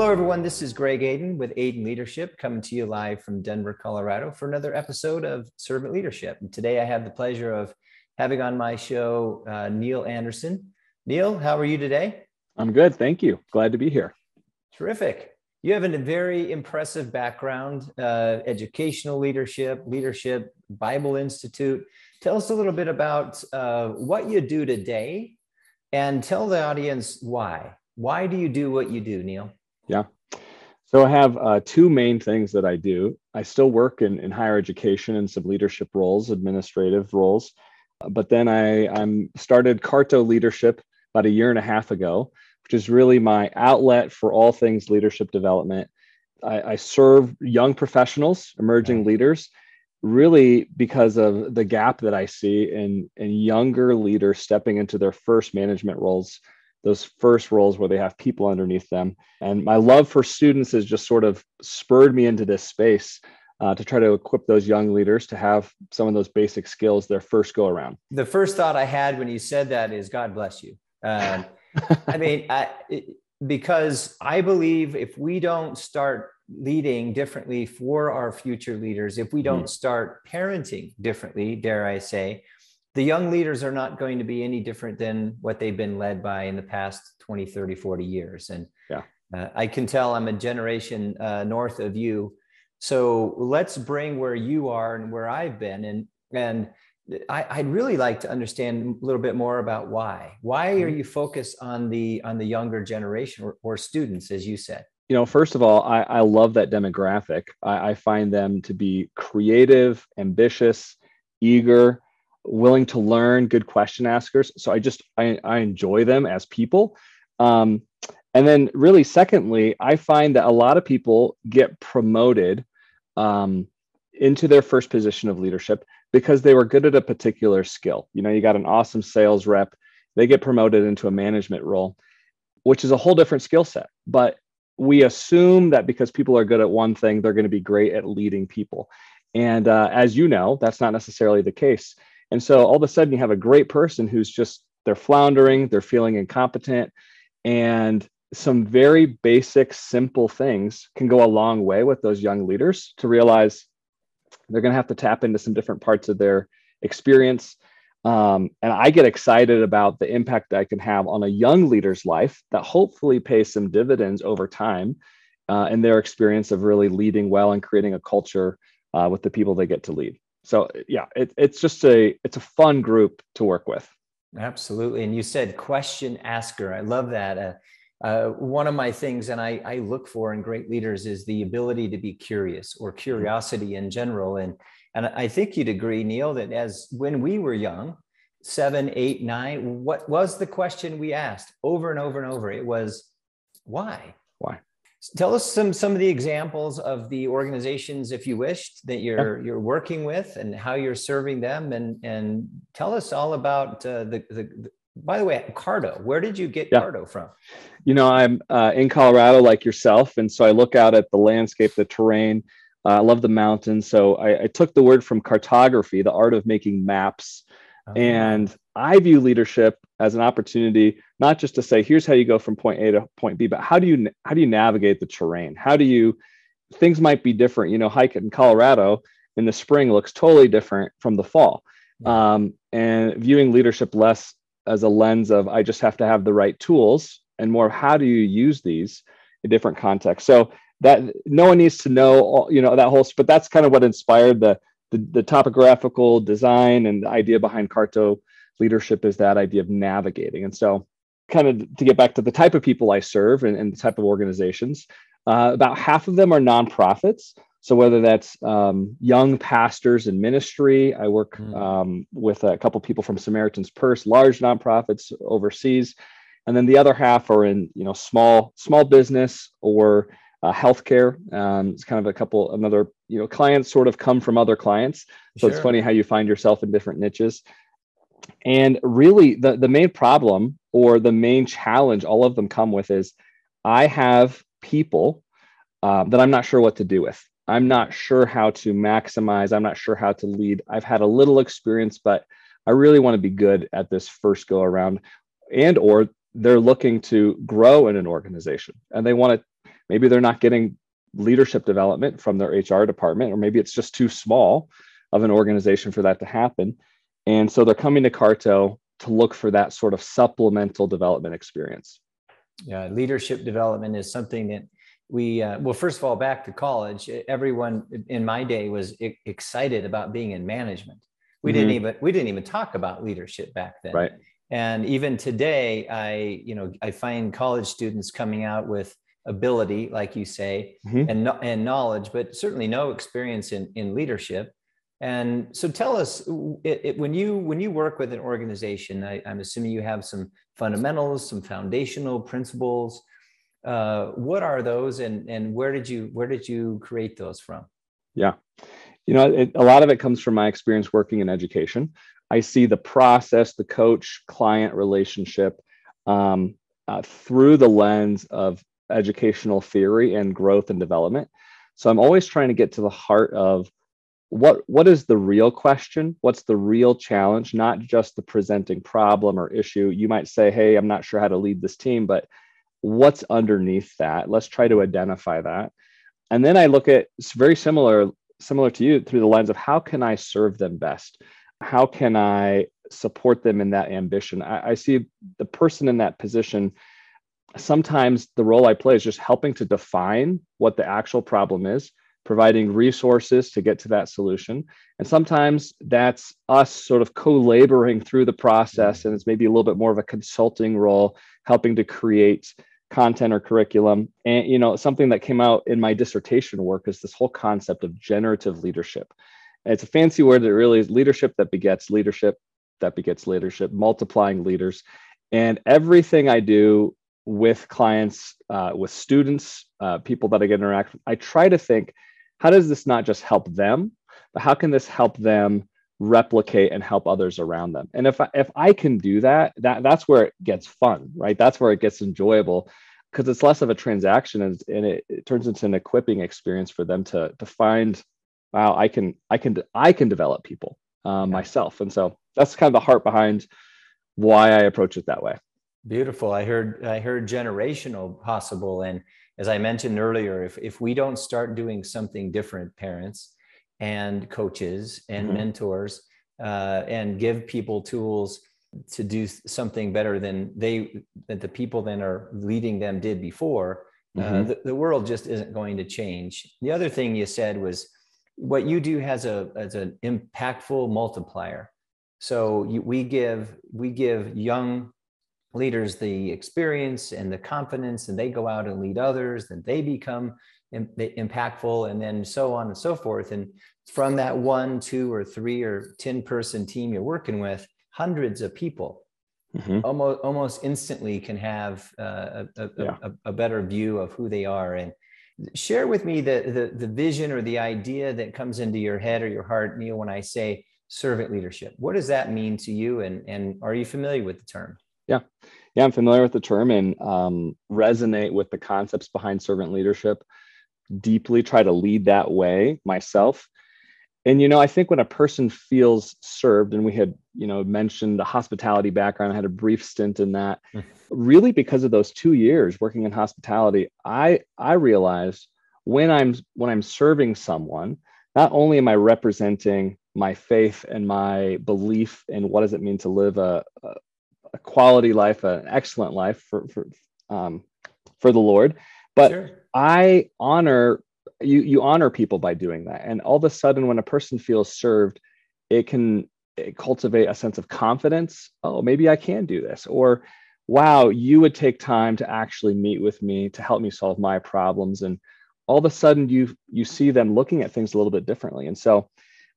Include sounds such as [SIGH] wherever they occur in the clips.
Hello, everyone. This is Greg Aden with Aden Leadership coming to you live from Denver, Colorado for another episode of Servant Leadership. And today I have the pleasure of having on my show uh, Neal Anderson. Neal, how are you today? I'm good. Thank you. Glad to be here. Terrific. You have a very impressive background uh, educational leadership, leadership, Bible Institute. Tell us a little bit about uh, what you do today and tell the audience why. Why do you do what you do, Neal? Yeah. So I have uh, two main things that I do. I still work in, in higher education and some leadership roles, administrative roles. But then I I'm started Carto Leadership about a year and a half ago, which is really my outlet for all things leadership development. I, I serve young professionals, emerging leaders, really because of the gap that I see in, in younger leaders stepping into their first management roles those first roles where they have people underneath them. And my love for students has just sort of spurred me into this space uh, to try to equip those young leaders to have some of those basic skills their first go around. The first thought I had when you said that is God bless you. Um, I mean, I, it, because I believe if we don't start leading differently for our future leaders, if we don't mm. start parenting differently, dare I say, the young leaders are not going to be any different than what they've been led by in the past 20 30 40 years and yeah uh, i can tell i'm a generation uh, north of you so let's bring where you are and where i've been and and I, would really like to understand a little bit more about why. Why are mm-hmm. you focused on the on the younger generation or, or students, as you said? You know, first of all, I, I love that demographic. I, I find them to be creative, ambitious, eager, willing to learn, good question askers. So I just I, I enjoy them as people. Um, and then really, secondly, I find that a lot of people get promoted um, into their first position of leadership because they were good at a particular skill. You know, you got an awesome sales rep, they get promoted into a management role, which is a whole different skill set. But we assume that because people are good at one thing, they're going to be great at leading people. And uh, as you know, that's not necessarily the case. And so all of a sudden you have a great person who's just, they're floundering, they're feeling incompetent. And some very basic, simple things can go a long way with those young leaders to realize they're going to have to tap into some different parts of their experience. Um, and I get excited about the impact I can have on a young leader's life that hopefully pays some dividends over time uh, in their experience of really leading well and creating a culture uh, with the people they get to lead so yeah it, it's just a it's a fun group to work with. Absolutely. And you said question asker. I love that. Uh, uh, one of my things and I, I look for in great leaders is the ability to be curious or curiosity in general. And and i think you'd agree neal that as when we were young seven eight nine what was the question we asked over and over and over? It was why? Why Tell us some some of the examples of the organizations, if you wished, that you're you're working with, and how you're serving them, and and tell us all about uh, the, the, the by the way, Cardo, Where did you get yeah. Carto from? You know, I'm uh, in Colorado, like yourself, and so I look out at the landscape, the terrain. Uh, I love the mountains, so I, I, took the word from cartography, the art of making maps. And I view leadership as an opportunity not just to say here's how you go from point A to point B, but how do you how do you navigate the terrain? How do you things might be different. You know, hiking in Colorado in the spring looks totally different from the fall. Um, and viewing leadership less as a lens of I just have to have the right tools and more how do you use these in different contexts. So that no one needs to know all, you know that whole but that's kind of what inspired the the, the topographical design and the idea behind Carto leadership is that idea of navigating. And so, kind of to get back to the type of people I serve and, and the type of organizations, uh, about half of them are nonprofits. So whether that's um, young pastors in ministry, I work mm. um, with a couple people from Samaritan's Purse, large nonprofits overseas, and then the other half are in you know small small business or uh, healthcare. Um, it's kind of a couple another you know clients sort of come from other clients. So sure. it's funny how you find yourself in different niches. And really, the, the main problem or the main challenge all of them come with is I have people uh, that I'm not sure what to do with. I'm not sure how to maximize. I'm not sure how to lead. I've had a little experience, but I really want to be good at this first go around. And or they're looking to grow in an organization and they want to maybe they're not getting leadership development from their hr department or maybe it's just too small of an organization for that to happen. And so they're coming to carto to look for that sort of supplemental development experience. Yeah leadership development is something that we uh, well first of all back to college everyone in my day was excited about being in management. We mm-hmm. didn't even we didn't even talk about leadership back then. Right. And even today i you know i find college students coming out with ability like you say mm-hmm. and and knowledge but certainly no experience in in leadership. And so tell us it, it, when you when you work with an organization I, i'm assuming you have some fundamentals some foundational principles. Uh, what are those and and where did you where did you create those from? Yeah. You know it, a lot of it comes from my experience working in education. I see the process the coach client relationship um, uh, through the lens of educational theory and growth and development. So i'm always trying to get to the heart of what what is the real question? What's the real challenge? Not just the presenting problem or issue. You might say hey i'm not sure how to lead this team but what's underneath that? Let's try to identify that. And then i look at it's very similar similar to you through the lens of how can i serve them best? How can i support them in that ambition? I, I see the person in that position sometimes the role i play is just helping to define what the actual problem is providing resources to get to that solution. And sometimes that's us sort of co laboring through the process, mm-hmm. and it's maybe a little bit more of a consulting role, helping to create content or curriculum. And, you know, something that came out in my dissertation work is this whole concept of generative leadership. And it's a fancy word that really is leadership that begets leadership, that begets leadership, multiplying leaders. And everything I do with clients, uh, with students, uh, people that I get interact with, I try to think how does this not just help them, but how can this help them replicate and help others around them? And if I, if I can do that, that that's where it gets fun, right? That's where it gets enjoyable because it's less of a transaction and, and it, it turns into an equipping experience for them to to find, wow, I can I can I can develop people um, myself, and so that's kind of the heart behind why I approach it that way. Beautiful. I heard I heard generational possible and as I mentioned earlier, if, if we don't start doing something different, parents and coaches and mm-hmm. mentors, uh, and give people tools to do something better than they that the people then are leading them did before, uh, mm-hmm. uh, the, the world just isn't going to change. The other thing you said was what you do has a as an impactful multiplier. So you, we give we give young leaders the experience and the confidence and they go out and lead others and they become impactful and then so on and so forth. And from that one two or three or 10 person team you're working with hundreds of people mm-hmm. almost almost instantly can have uh, a, yeah. a, a, better view of who they are. And share with me the, the the vision or the idea that comes into your head or your heart neal when i say servant leadership. What does that mean to you? And and are you familiar with the term yeah. Yeah, I'm familiar with the term and um, resonate with the concepts behind servant leadership. Deeply try to lead that way myself. And, you know, I think when a person feels served, and we had, you know, mentioned the hospitality background, I had a brief stint in that. Hmm. really, because of those two years working in hospitality, I I realized when I'm when I'm serving someone, not only am I representing my faith and my belief in what does it mean to live a, a, a quality life, an excellent life for for um, for the Lord. But sure. I honor you. You honor people by doing that, and all of a sudden, when a person feels served, it can it cultivate a sense of confidence. Oh, maybe I can do this, or wow, you would take time to actually meet with me to help me solve my problems, and all of a sudden you you see them looking at things a little bit differently. And so,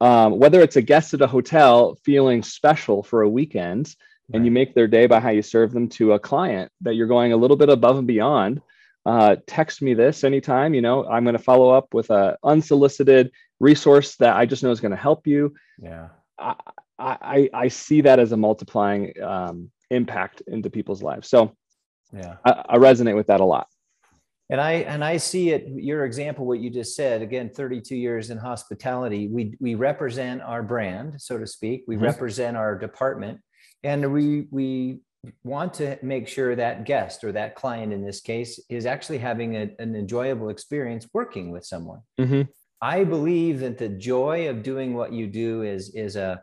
um, whether it's a guest at a hotel feeling special for a weekend and you make their day by how you serve them to a client that you're going a little bit above and beyond uh, text me this anytime you know i'm going to follow up with a unsolicited resource that i just know is going to help you yeah I, I i see that as a multiplying um, impact into people's lives so yeah I, I resonate with that a lot and I and I see it. Your example, what you just said, again, 32 years in hospitality. We we represent our brand, so to speak. We mm-hmm. represent our department, and we we want to make sure that guest or that client in this case is actually having a, an enjoyable experience working with someone. Mm-hmm. I believe that the joy of doing what you do is is a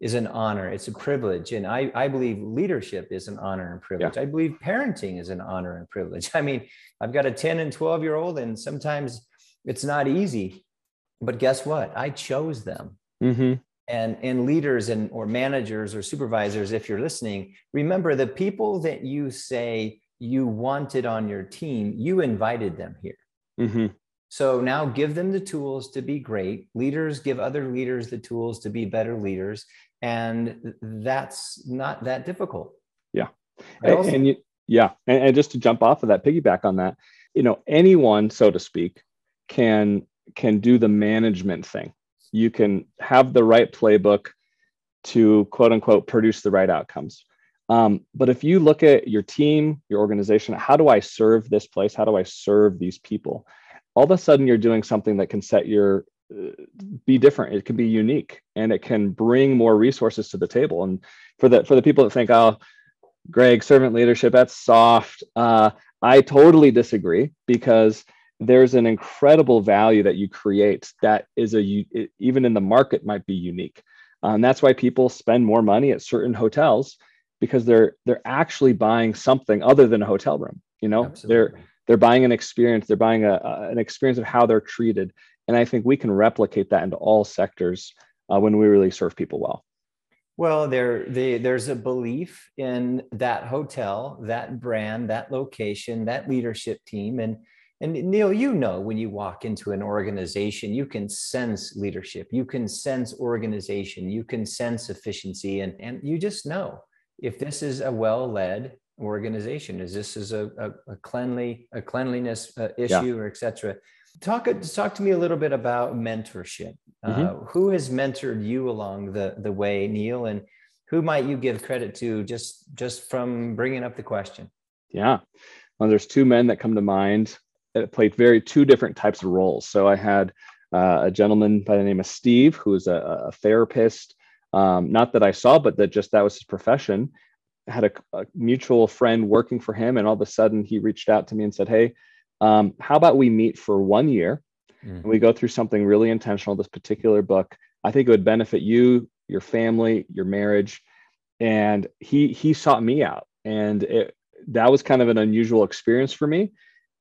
is an honor. It's a privilege, and I I believe leadership is an honor and privilege. Yeah. I believe parenting is an honor and privilege. [LAUGHS] I mean, I've got a ten and twelve year old, and sometimes it's not easy, but guess what? I chose them. Mm-hmm and and leaders and or managers or supervisors if you're listening remember the people that you say you wanted on your team you invited them here. Mm-hmm. so now give them the tools to be great. Leaders give other leaders the tools to be better leaders and that's not that difficult. Yeah. And, you, yeah. And, and just to jump off of that piggyback on that you know anyone so to speak can can do the management thing you can have the right playbook to quote unquote produce the right outcomes. Um, but if you look at your team, your organization, how do I serve this place? How do I serve these people? All of a sudden, you're doing something that can set your uh, be different. It can be unique, and it can bring more resources to the table. And for the for the people that think, oh, Greg, servant leadership, that's soft. Uh, I totally disagree because there's an incredible value that you create that is a even in the market might be unique. And um, that's why people spend more money at certain hotels because they're they're actually buying something other than a hotel room you know? Absolutely. they're they're buying an experience they're buying a, a, an experience of how they're treated. And i think we can replicate that into all sectors uh, when we really serve people well. Well, there, the, there's a belief in that hotel, that brand, that location, that leadership team, and and Neal, you know, when you walk into an organization, you can sense leadership, you can sense organization, you can sense efficiency, and, and you just know if this is a well-led organization, is this is a, a, a cleanly a cleanliness uh, issue yeah. or etc. Talk talk to me a little bit about mentorship. Uh, mm-hmm. Uh, who has mentored you along the the way, Neal, and who might you give credit to just just from bringing up the question? Yeah, well, there's two men that come to mind played very two different types of roles. So I had uh, a gentleman by the name of Steve, who was a, a therapist. Um, not that I saw, but that just that was his profession. I had a, a, mutual friend working for him, and all of a sudden he reached out to me and said, "Hey, um, how about we meet for one year mm-hmm. and we go through something really intentional? This particular book, I think it would benefit you, your family, your marriage." And he he sought me out, and it, that was kind of an unusual experience for me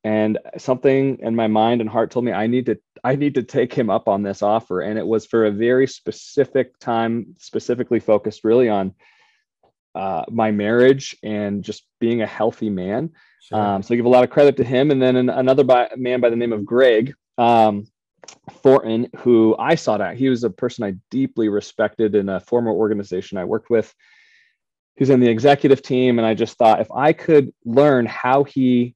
and something in my mind and heart told me i need to i need to take him up on this offer. And it was for a very specific time specifically focused really on uh, my marriage and just being a healthy man. Sure. um, so i give a lot of credit to him. And then another by, man by the name of greg um, thornton who i sought out he was a person i deeply respected in a former organization i worked with. He's in the executive team. And i just thought if i could learn how he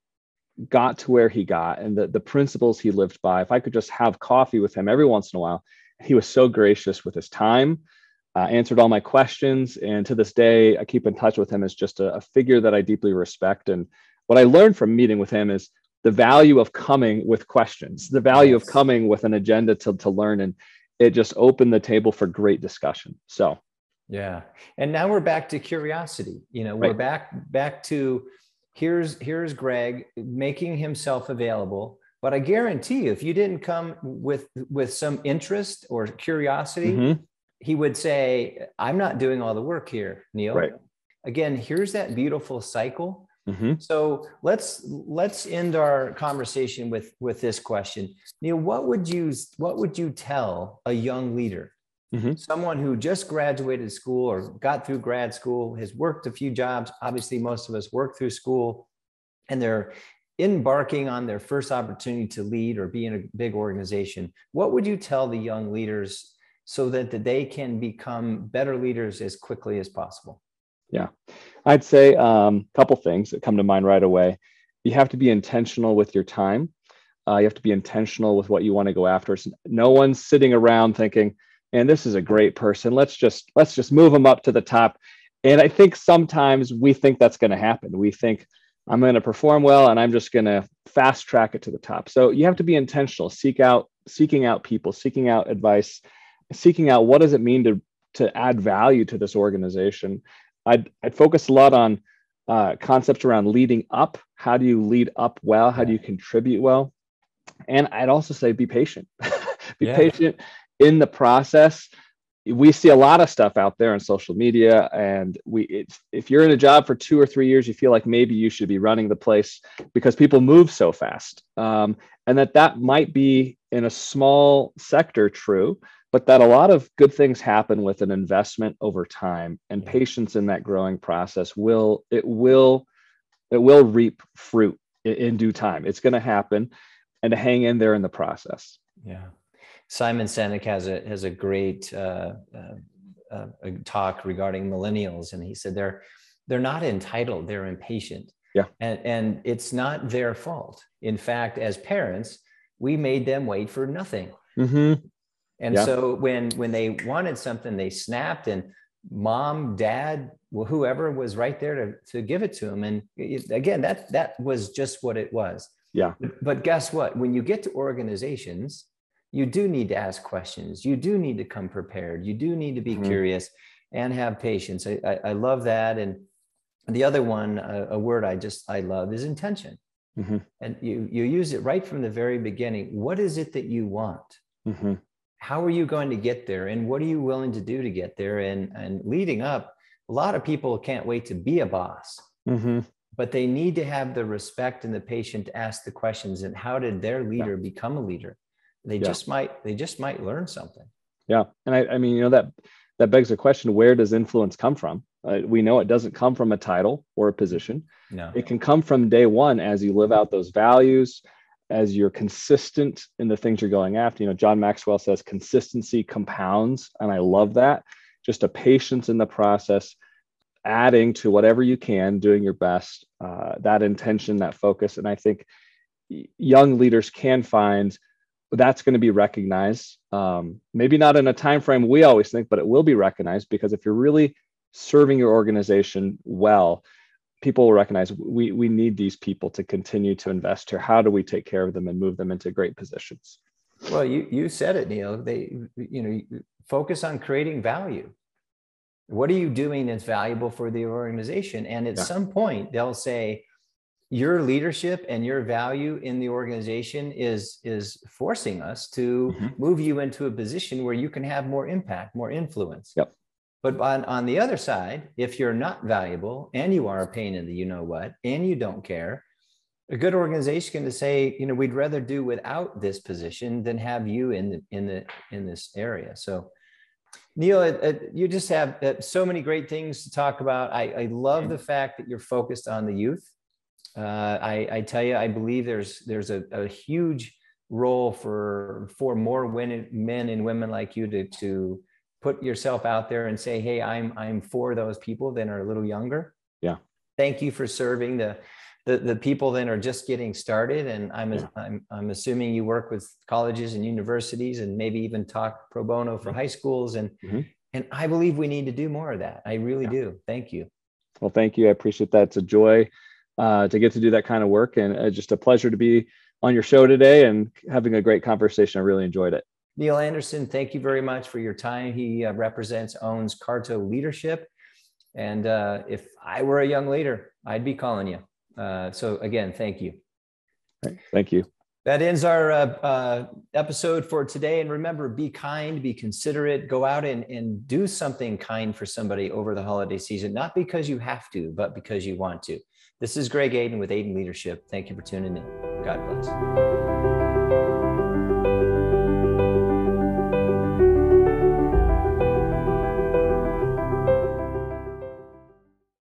got to where he got and the, the principles he lived by, if I could just have coffee with him every once in a while, he was so gracious with his time, uh, answered all my questions. And to this day, I keep in touch with him as just a, a figure that I deeply respect. And what I learned from meeting with him is the value of coming with questions, the value yes. of coming with an agenda to, to learn. And it just opened the table for great discussion. So, yeah. And now we're back to curiosity. You know, we're back back to here's here's greg making himself available. But i guarantee you if you didn't come with with some interest or curiosity mm-hmm. he would say i'm not doing all the work here neal. Right. Again here's that beautiful cycle. Mm-hmm. so let's let's end our conversation with with this question. Neal what would you what would you tell a young leader Mm-hmm. Someone who just graduated school or got through grad school has worked a few jobs. Obviously, most of us work through school and they're embarking on their first opportunity to lead or be in a big organization. What would you tell the young leaders so that they can become better leaders as quickly as possible? Yeah, I'd say a um, couple things that come to mind right away. You have to be intentional with your time. Uh, you have to be intentional with what you want to go after. So no one's sitting around thinking, and this is a great person let's just let's just move them up to the top and i think sometimes we think that's going to happen we think i'm going to perform well and i'm just going to fast track it to the top so you have to be intentional seek out seeking out people seeking out advice seeking out what does it mean to to add value to this organization i'd, I'd focus a lot on uh, concepts around leading up. How do you lead up well? How do you contribute well? And I'd also say be patient. [LAUGHS] be yeah. patient in the process. We see a lot of stuff out there on social media, and we if you're in a job for two or three years, you feel like maybe you should be running the place because people move so fast, um, and that that might be in a small sector true, but that a lot of good things happen with an investment over time and patience in that growing process will it will it will reap fruit in, in due time. It's going to happen and to hang in there in the process. Yeah simon sinek has a has a great uh, uh, uh, talk regarding millennials and he said they're they're not entitled they're impatient yeah and and it's not their fault in fact as parents we made them wait for nothing mm-hmm. And yeah. so when when they wanted something, they snapped, and mom, dad, well, whoever was right there to to give it to them. And it, again, that that was just what it was. Yeah. But guess what? When you get to organizations, you do need to ask questions. You do need to come prepared. You do need to be mm-hmm. curious and have patience. I, I, I, love that. And the other one, a, a word I just I love is intention. Mm-hmm. And you you use it right from the very beginning. What is it that you want? Mm-hmm how are you going to get there and what are you willing to do to get there and and leading up a lot of people can't wait to be a boss mm-hmm. but they need to have the respect and the patience to ask the questions and how did their leader yeah. become a leader they yeah. just might they just might learn something yeah and I, I mean you know that that begs the question where does influence come from uh, we know it doesn't come from a title or a position no. it can come from day one as you live out those values as you're consistent in the things you're going after. You know, John Maxwell says consistency compounds, and I love that. Just a patience in the process, adding to whatever you can, doing your best, uh, that intention, that focus. And I think young leaders can find that's going to be recognized. Um, maybe not in a time frame we always think, but it will be recognized because if you're really serving your organization well, people will recognize we we need these people to continue to invest here. How do we take care of them and move them into great positions? Well, you you said it, Neal. They you know focus on creating value. What are you doing that's valuable for the organization? And at yeah. some point, they'll say, your leadership and your value in the organization is is forcing us to mm-hmm. move you into a position where you can have more impact more influence yep but on, on the other side, if you're not valuable and you are a pain in the you know what, and you don't care, a good organization can say, you know, we'd rather do without this position than have you in the in the in this area. So, Neal, it, it, you just have uh, so many great things to talk about. I, I love the fact that you're focused on the youth. Uh, I, I, tell you, I believe there's there's a, a huge role for for more women, men and women like you to to put yourself out there and say, "Hey, I'm I'm for those people that are a little younger." Yeah. Thank you for serving the the, the people that are just getting started. And I'm, yeah. I'm I'm assuming you work with colleges and universities and maybe even talk pro bono for high schools and mm-hmm. and I believe we need to do more of that. I really yeah. do. Thank you. Well, thank you. I appreciate that. It's a joy uh, to get to do that kind of work and uh, just a pleasure to be on your show today and having a great conversation. I really enjoyed it. Neal Anderson, thank you very much for your time. He uh, represents, owns Carto Leadership. And uh, if I were a young leader, I'd be calling you. Uh, so again, thank you. Thank you. That ends our uh, uh, episode for today. And remember, be kind, be considerate, go out and, and do something kind for somebody over the holiday season, not because you have to, but because you want to. This is Greg Aden with Aden Leadership. Thank you for tuning in. God bless.